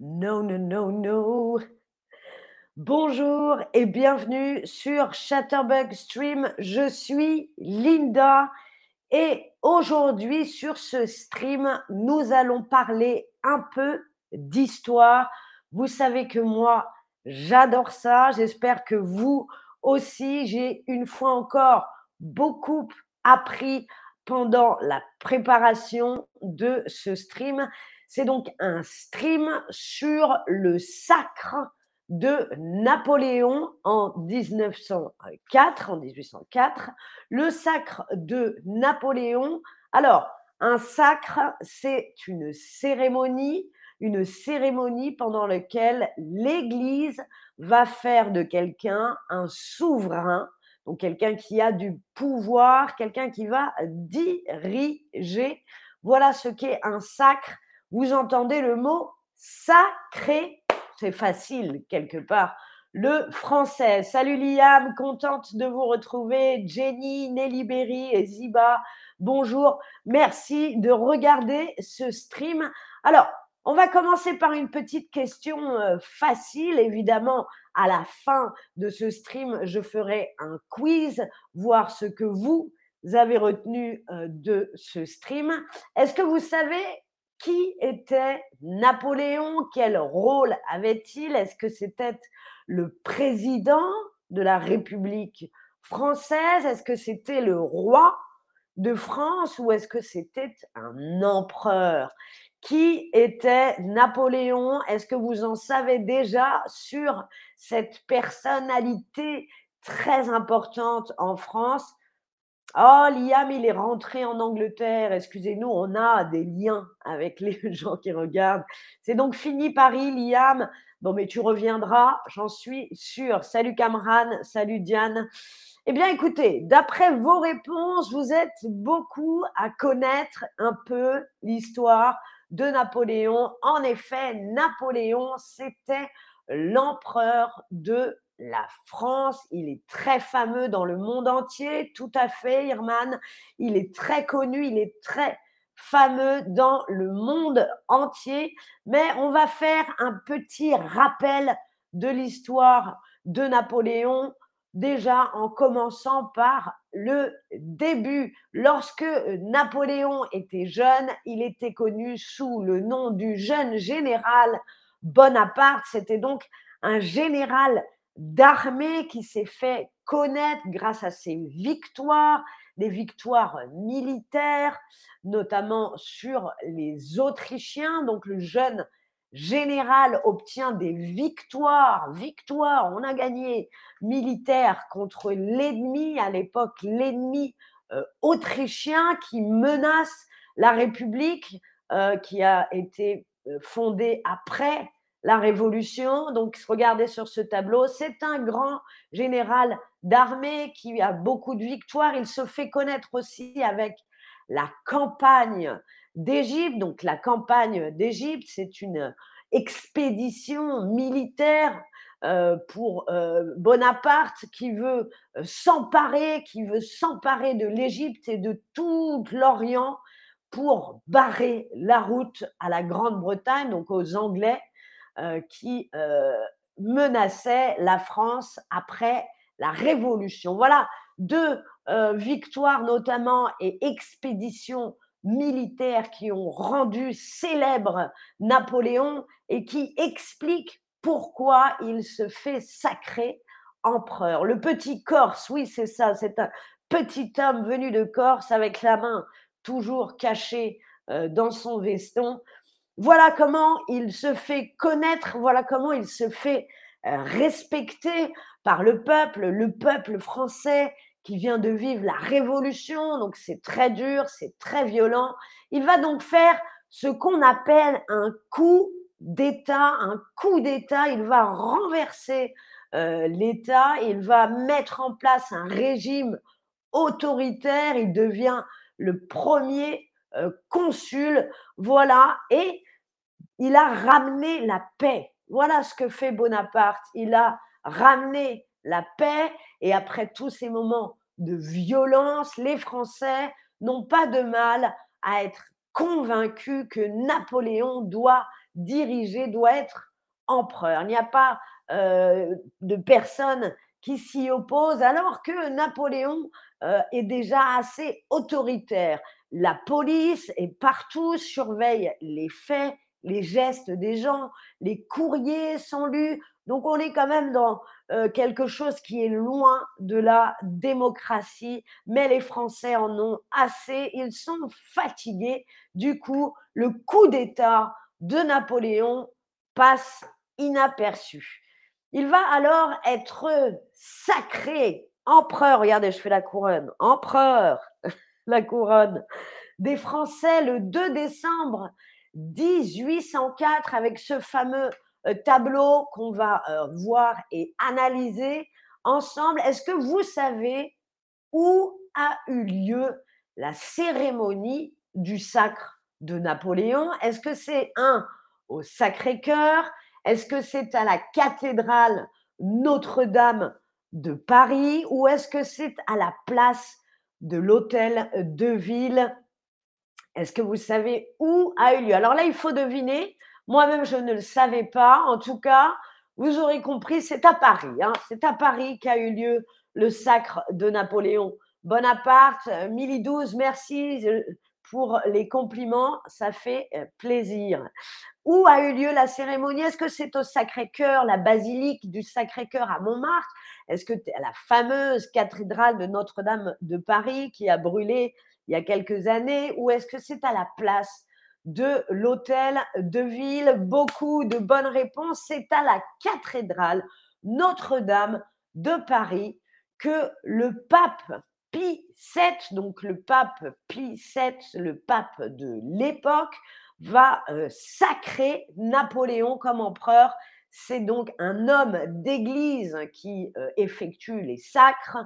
No, no, no, no. Bonjour et bienvenue sur Chatterbug Stream. Je suis Linda et aujourd'hui sur ce stream, nous allons parler un peu d'histoire. Vous savez que moi, j'adore ça. J'espère que vous aussi, j'ai une fois encore beaucoup appris pendant la préparation de ce stream. C'est donc un stream sur le sacre de Napoléon en 1904, en 1804, le sacre de Napoléon. Alors, un sacre, c'est une cérémonie, une cérémonie pendant laquelle l'Église va faire de quelqu'un un souverain, donc quelqu'un qui a du pouvoir, quelqu'un qui va diriger. Voilà ce qu'est un sacre vous entendez le mot sacré. C'est facile quelque part. Le français. Salut Liam, contente de vous retrouver. Jenny, Nelly Berry et Ziba, bonjour. Merci de regarder ce stream. Alors, on va commencer par une petite question euh, facile. Évidemment, à la fin de ce stream, je ferai un quiz, voir ce que vous avez retenu euh, de ce stream. Est-ce que vous savez qui était Napoléon? Quel rôle avait-il? Est-ce que c'était le président de la République française? Est-ce que c'était le roi de France ou est-ce que c'était un empereur? Qui était Napoléon? Est-ce que vous en savez déjà sur cette personnalité très importante en France? Oh, Liam, il est rentré en Angleterre. Excusez-nous, on a des liens avec les gens qui regardent. C'est donc fini Paris, Liam. Bon, mais tu reviendras, j'en suis sûre. Salut Camran, salut Diane. Eh bien, écoutez, d'après vos réponses, vous êtes beaucoup à connaître un peu l'histoire de Napoléon. En effet, Napoléon, c'était l'empereur de la France. Il est très fameux dans le monde entier, tout à fait, Irman. Il est très connu, il est très fameux dans le monde entier. Mais on va faire un petit rappel de l'histoire de Napoléon, déjà en commençant par le début. Lorsque Napoléon était jeune, il était connu sous le nom du jeune général Bonaparte. C'était donc un général d'armée qui s'est fait connaître grâce à ses victoires, des victoires militaires, notamment sur les Autrichiens. Donc le jeune général obtient des victoires, victoires, on a gagné militaire contre l'ennemi, à l'époque l'ennemi euh, autrichien qui menace la République euh, qui a été euh, fondée après la Révolution. Donc, regardez sur ce tableau, c'est un grand général d'armée qui a beaucoup de victoires. Il se fait connaître aussi avec la campagne d'Égypte. Donc, la campagne d'Égypte, c'est une expédition militaire euh, pour euh, Bonaparte qui veut euh, s'emparer, qui veut s'emparer de l'Égypte et de tout l'Orient pour barrer la route à la Grande-Bretagne, donc aux Anglais, qui euh, menaçait la France après la Révolution. Voilà deux euh, victoires notamment et expéditions militaires qui ont rendu célèbre Napoléon et qui expliquent pourquoi il se fait sacrer empereur. Le petit Corse, oui, c'est ça, c'est un petit homme venu de Corse avec la main toujours cachée dans son veston. Voilà comment il se fait connaître, voilà comment il se fait euh, respecter par le peuple, le peuple français qui vient de vivre la révolution, donc c'est très dur, c'est très violent. Il va donc faire ce qu'on appelle un coup d'État, un coup d'État, il va renverser euh, l'État, il va mettre en place un régime autoritaire, il devient le premier euh, consul, voilà, et il a ramené la paix. Voilà ce que fait Bonaparte. Il a ramené la paix et après tous ces moments de violence, les Français n'ont pas de mal à être convaincus que Napoléon doit diriger, doit être empereur. Il n'y a pas euh, de personne qui s'y oppose, alors que Napoléon euh, est déjà assez autoritaire. La police est partout, surveille les faits, les gestes des gens, les courriers sont lus. Donc on est quand même dans euh, quelque chose qui est loin de la démocratie, mais les Français en ont assez, ils sont fatigués. Du coup, le coup d'État de Napoléon passe inaperçu. Il va alors être sacré empereur. Regardez, je fais la couronne. Empereur, la couronne des Français le 2 décembre 1804 avec ce fameux euh, tableau qu'on va euh, voir et analyser ensemble. Est-ce que vous savez où a eu lieu la cérémonie du sacre de Napoléon? Est-ce que c'est un au Sacré-Cœur? Est-ce que c'est à la cathédrale Notre-Dame de Paris? Ou est-ce que c'est à la place de l'hôtel de ville Est-ce que vous savez où a eu lieu? Alors là, il faut deviner. Moi-même, je ne le savais pas. En tout cas, vous aurez compris, c'est à Paris. Hein. C'est à Paris qu'a eu lieu le sacre de Napoléon Bonaparte. 1012, merci pour les compliments, ça fait euh, plaisir. Où a eu lieu la cérémonie? Est-ce que c'est au Sacré-Cœur, la basilique du Sacré-Cœur à Montmartre? Est-ce que la fameuse cathédrale de Notre-Dame de Paris qui a brûlé il y a quelques années Ou est-ce que c'est à la place de l'hôtel de ville Beaucoup de bonnes réponses. C'est à la cathédrale Notre-Dame de Paris que le pape Pie VII, donc le pape Pie VII, le pape de l'époque, va euh, sacrer Napoléon comme empereur. C'est donc un homme d'église qui euh, effectue les sacres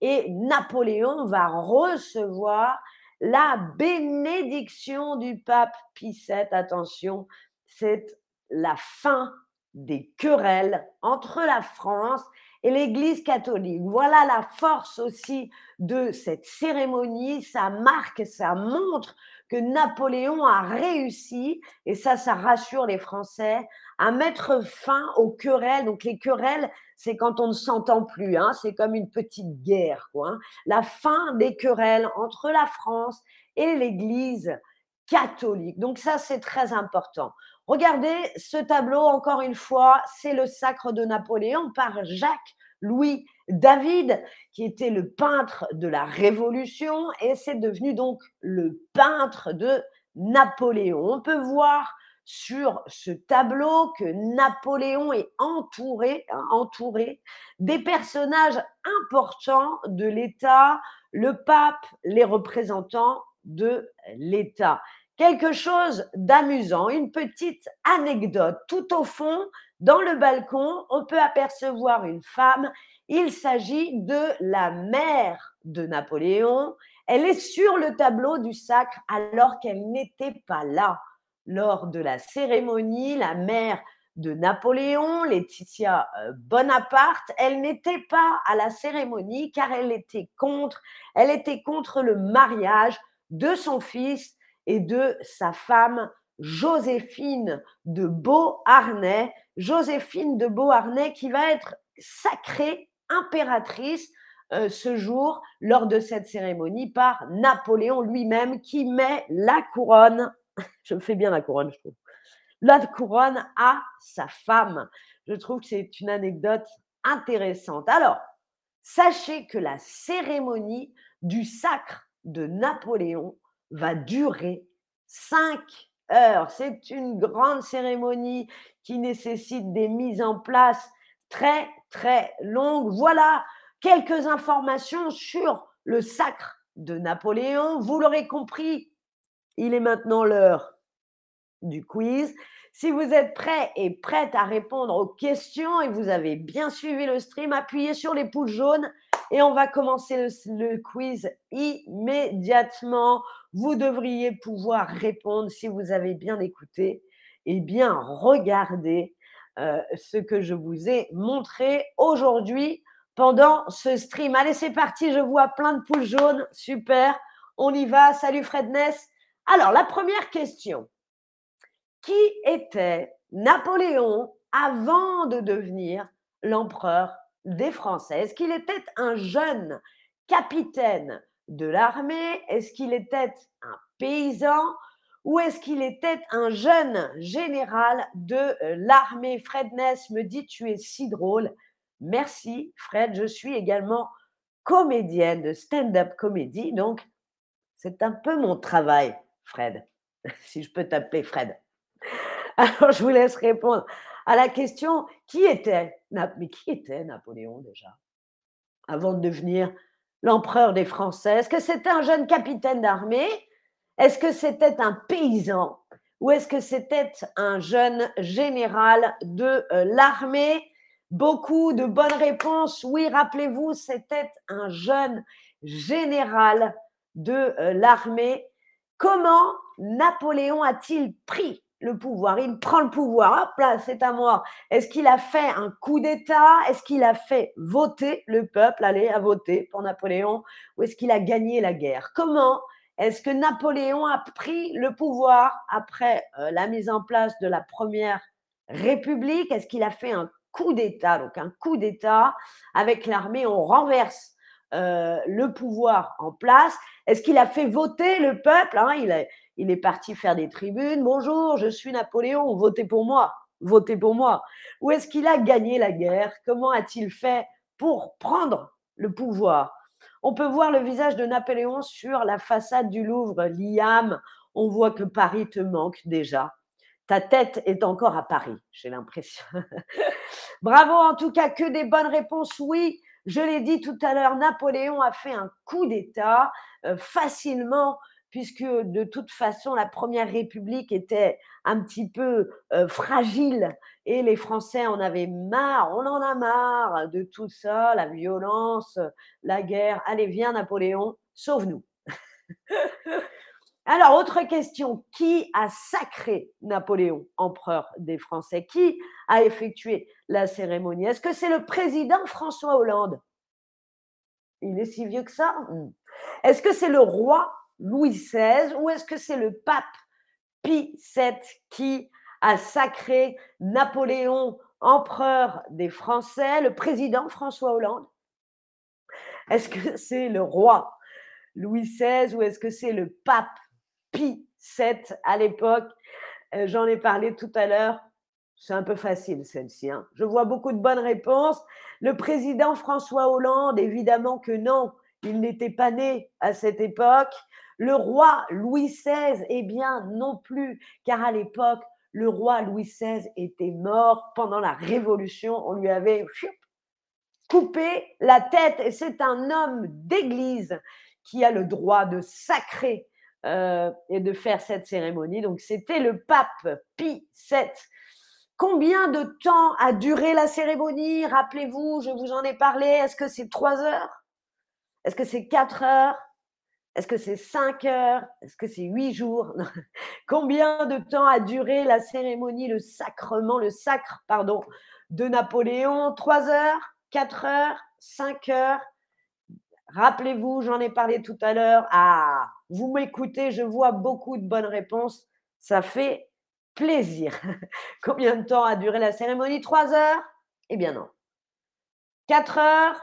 et Napoléon va recevoir la bénédiction du pape Pie VII. Attention, c'est la fin des querelles entre la France et l'Église catholique. Voilà la force aussi de cette cérémonie. Ça marque, ça montre que Napoléon a réussi, et ça, ça rassure les Français, à mettre fin aux querelles. Donc les querelles, c'est quand on ne s'entend plus, hein, c'est comme une petite guerre. Hein. La fin des querelles entre la France et l'Église catholique. Donc ça, c'est très important. Regardez ce tableau, encore une fois, c'est le sacre de Napoléon par Jacques Louis David, qui était le peintre de la Révolution, et c'est devenu donc le peintre de Napoléon. On peut voir sur ce tableau que Napoléon est entouré, hein, entouré des personnages importants de l'État, le pape, les représentants de l'État quelque chose d'amusant, une petite anecdote. Tout au fond, dans le balcon, on peut apercevoir une femme. Il s'agit de la mère de Napoléon. Elle est sur le tableau du sacre alors qu'elle n'était pas là. Lors de la cérémonie, la mère de Napoléon, Laetitia euh, Bonaparte, elle n'était pas à la cérémonie car elle était contre, elle était contre le mariage de son fils et de sa femme Joséphine de Beauharnais. Joséphine de Beauharnais qui va être sacrée impératrice euh, ce jour lors de cette cérémonie par Napoléon lui-même qui met la couronne, je me fais bien la couronne je trouve, la couronne à sa femme. Je trouve que c'est une anecdote intéressante. Alors, sachez que la cérémonie du sacre de Napoléon va durer cinq C'est une grande cérémonie qui nécessite des mises en place très, très longues. Voilà quelques informations sur le sacre de Napoléon. Vous l'aurez compris, il est maintenant l'heure du quiz. Si vous êtes prêts et prête à répondre aux questions et vous avez bien suivi le stream, appuyez sur les pouces jaunes et on va commencer le, quiz immédiatement. Vous devriez pouvoir répondre si vous avez bien écouté et bien regardé euh, ce que je vous ai montré aujourd'hui pendant ce stream. Allez, c'est parti, je vois plein de poules jaunes. Super, on y va. Salut Fredness. Alors, la première question. qui était Napoléon avant de devenir l'empereur des Français Est-ce qu'il était un jeune capitaine de l'armée Est-ce qu'il était un paysan ou est-ce qu'il était un jeune général de euh, l'armée? Fred Ness me dit tu es si drôle. Merci Fred, je suis également comédienne de stand-up comédie, donc c'est un peu mon travail, Fred, si je peux t'appeler Fred. Alors je vous laisse répondre à la question qui était mais qui était Napoléon déjà? Avant de devenir l'empereur des Français Est-ce que c'était un jeune capitaine d'armée? Est-ce que c'était un paysan? Ou est-ce que c'était un jeune général de euh, l'armée? Beaucoup de bonnes réponses. Oui, rappelez-vous, c'était un jeune général de euh, l'armée. Comment Napoléon a-t-il pris le pouvoir. Il prend le pouvoir. Hop là, c'est à moi. Est-ce qu'il a fait un coup d'État? Est-ce qu'il a fait voter le peuple Allez, à voter pour Napoléon? Ou est-ce qu'il a gagné la guerre? Comment est-ce que Napoléon a pris le pouvoir après euh, la mise en place de la première République? Est-ce qu'il a fait un coup d'État? Donc un coup d'État. Avec l'armée, on renverse euh, le pouvoir en place. Est-ce qu'il a fait voter le peuple hein? il, il est parti faire des tribunes. Bonjour, je suis Napoléon, votez pour moi, votez pour moi. Ou est-ce qu'il a gagné la guerre? Comment a-t-il fait pour prendre le pouvoir? On peut voir le visage de Napoléon sur la façade du Louvre. Liam, on voit que Paris te manque déjà. Ta tête est encore à Paris, j'ai l'impression. Bravo en tout cas, que des bonnes réponses. Oui, je l'ai dit tout à l'heure, Napoléon a fait un coup d'État euh, facilement puisque de toute façon, la Première République était un petit peu euh, fragile et les Français en avaient marre, on en a marre de tout ça, la violence, la guerre. Allez, viens Napoléon, sauve-nous. Alors, autre question, qui a sacré Napoléon, empereur des Français? Qui a effectué la cérémonie? Est-ce que c'est le président François Hollande? Il est si vieux que ça? Hmm. Est-ce que c'est le roi Louis XVI ou est-ce que c'est le pape Pie VII qui a sacré Napoléon empereur des Français, le président François Hollande? Est-ce que c'est le roi Louis XVI ou est-ce que c'est le pape Pie VII à l'époque euh, J'en ai parlé tout à l'heure. C'est un peu facile celle-ci. Hein. Je vois beaucoup de bonnes réponses. Le président François Hollande, évidemment que non, il n'était pas né à cette époque. Le roi Louis XVI, eh bien non plus, car à l'époque, le roi Louis XVI était mort pendant la Révolution. On lui avait coupé la tête et c'est un homme d'église qui a le droit de sacrer euh, et de faire cette cérémonie. Donc c'était le pape Pie VII. Combien de temps a duré la cérémonie? Rappelez-vous, je vous en ai parlé. Est-ce que c'est trois heures? Est-ce que c'est quatre heures? Est-ce que c'est cinq heures? Est-ce que c'est huit jours? Combien de temps a duré la cérémonie, le sacrement, le sacre, pardon, de Napoléon? Trois heures? Quatre heures? Cinq heures? Rappelez-vous, j'en ai parlé tout à l'heure. Ah, vous m'écoutez, je vois beaucoup de bonnes réponses. Ça fait plaisir. Combien de temps a duré la cérémonie? Trois heures? Eh bien non. Quatre heures?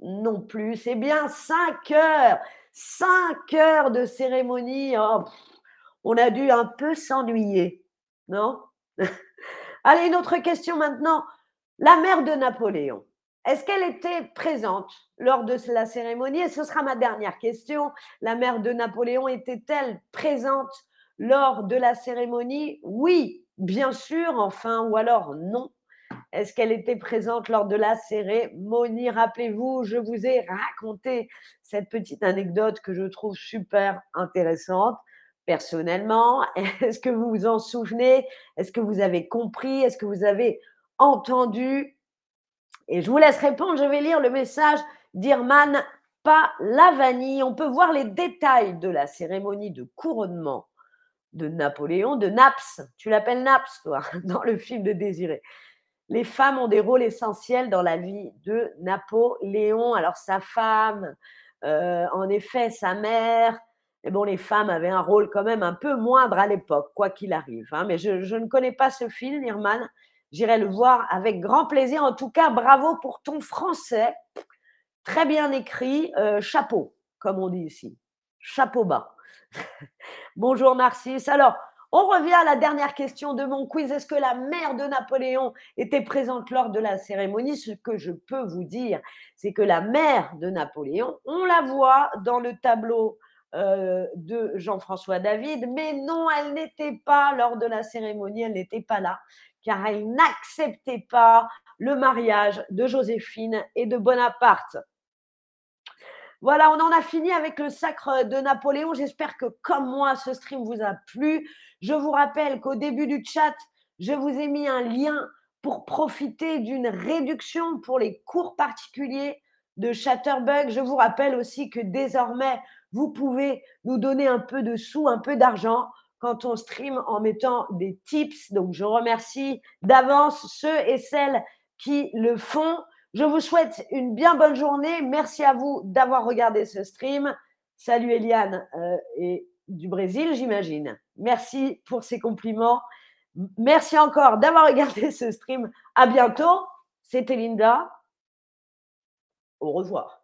Non plus. C'est bien cinq heures. Cinq heures de cérémonie, oh, on a dû un peu s'ennuyer, non? Allez, une autre question maintenant. La mère de Napoléon, est-ce qu'elle était présente lors de la cérémonie? Et ce sera ma dernière question. La mère de Napoléon était-elle présente lors de la cérémonie? Oui, bien sûr, enfin, ou alors non. Est-ce qu'elle était présente lors de la cérémonie? Rappelez-vous, je vous ai raconté cette petite anecdote que je trouve super intéressante. Personnellement, est-ce que vous vous en souvenez? Est-ce que vous avez compris? Est-ce que vous avez entendu Et je vous laisse répondre. Je vais lire le message d'Irman Palavani. On peut voir les détails de la cérémonie de couronnement de Napoléon, de Naps. Tu l'appelles Naps, toi, dans le film de Désiré les femmes ont des rôles essentiels dans la vie de Napoléon. Alors sa femme, euh, en effet, sa mère, Mais bon, les femmes avaient un rôle quand même un peu moindre à l'époque, quoi qu'il arrive. Hein. Mais je, ne connais pas ce film, Irman. J'irai le voir avec grand plaisir. En tout cas, bravo pour ton français. Très bien écrit. Euh, chapeau, comme on dit ici. Chapeau bas. Bonjour Narcisse. Alors, on revient à la dernière question de mon quiz. Est-ce que la mère de Napoléon était présente lors de la cérémonie? Ce que je peux vous dire, c'est que la mère de Napoléon, on la voit dans le tableau euh, de Jean-François David, mais non, elle n'était pas lors de la cérémonie, elle n'était pas là, car elle n'acceptait pas le mariage de Joséphine et de Bonaparte. Voilà, on en a fini avec le sacre de Napoléon. J'espère que comme moi, ce stream vous a plu. Je vous rappelle qu'au début du chat, je vous ai mis un lien pour profiter d'une réduction pour les cours particuliers de Chatterbug. Je vous rappelle aussi que désormais, vous pouvez nous donner un peu de sous, un peu d'argent quand on stream en mettant des tips. Donc, je remercie d'avance ceux et celles qui le font. Je vous souhaite une bien bonne journée. Merci à vous d'avoir regardé ce stream. Salut Eliane euh, et du Brésil, j'imagine. Merci pour ces compliments. Merci encore d'avoir regardé ce stream. À bientôt. C'était Linda. Au revoir.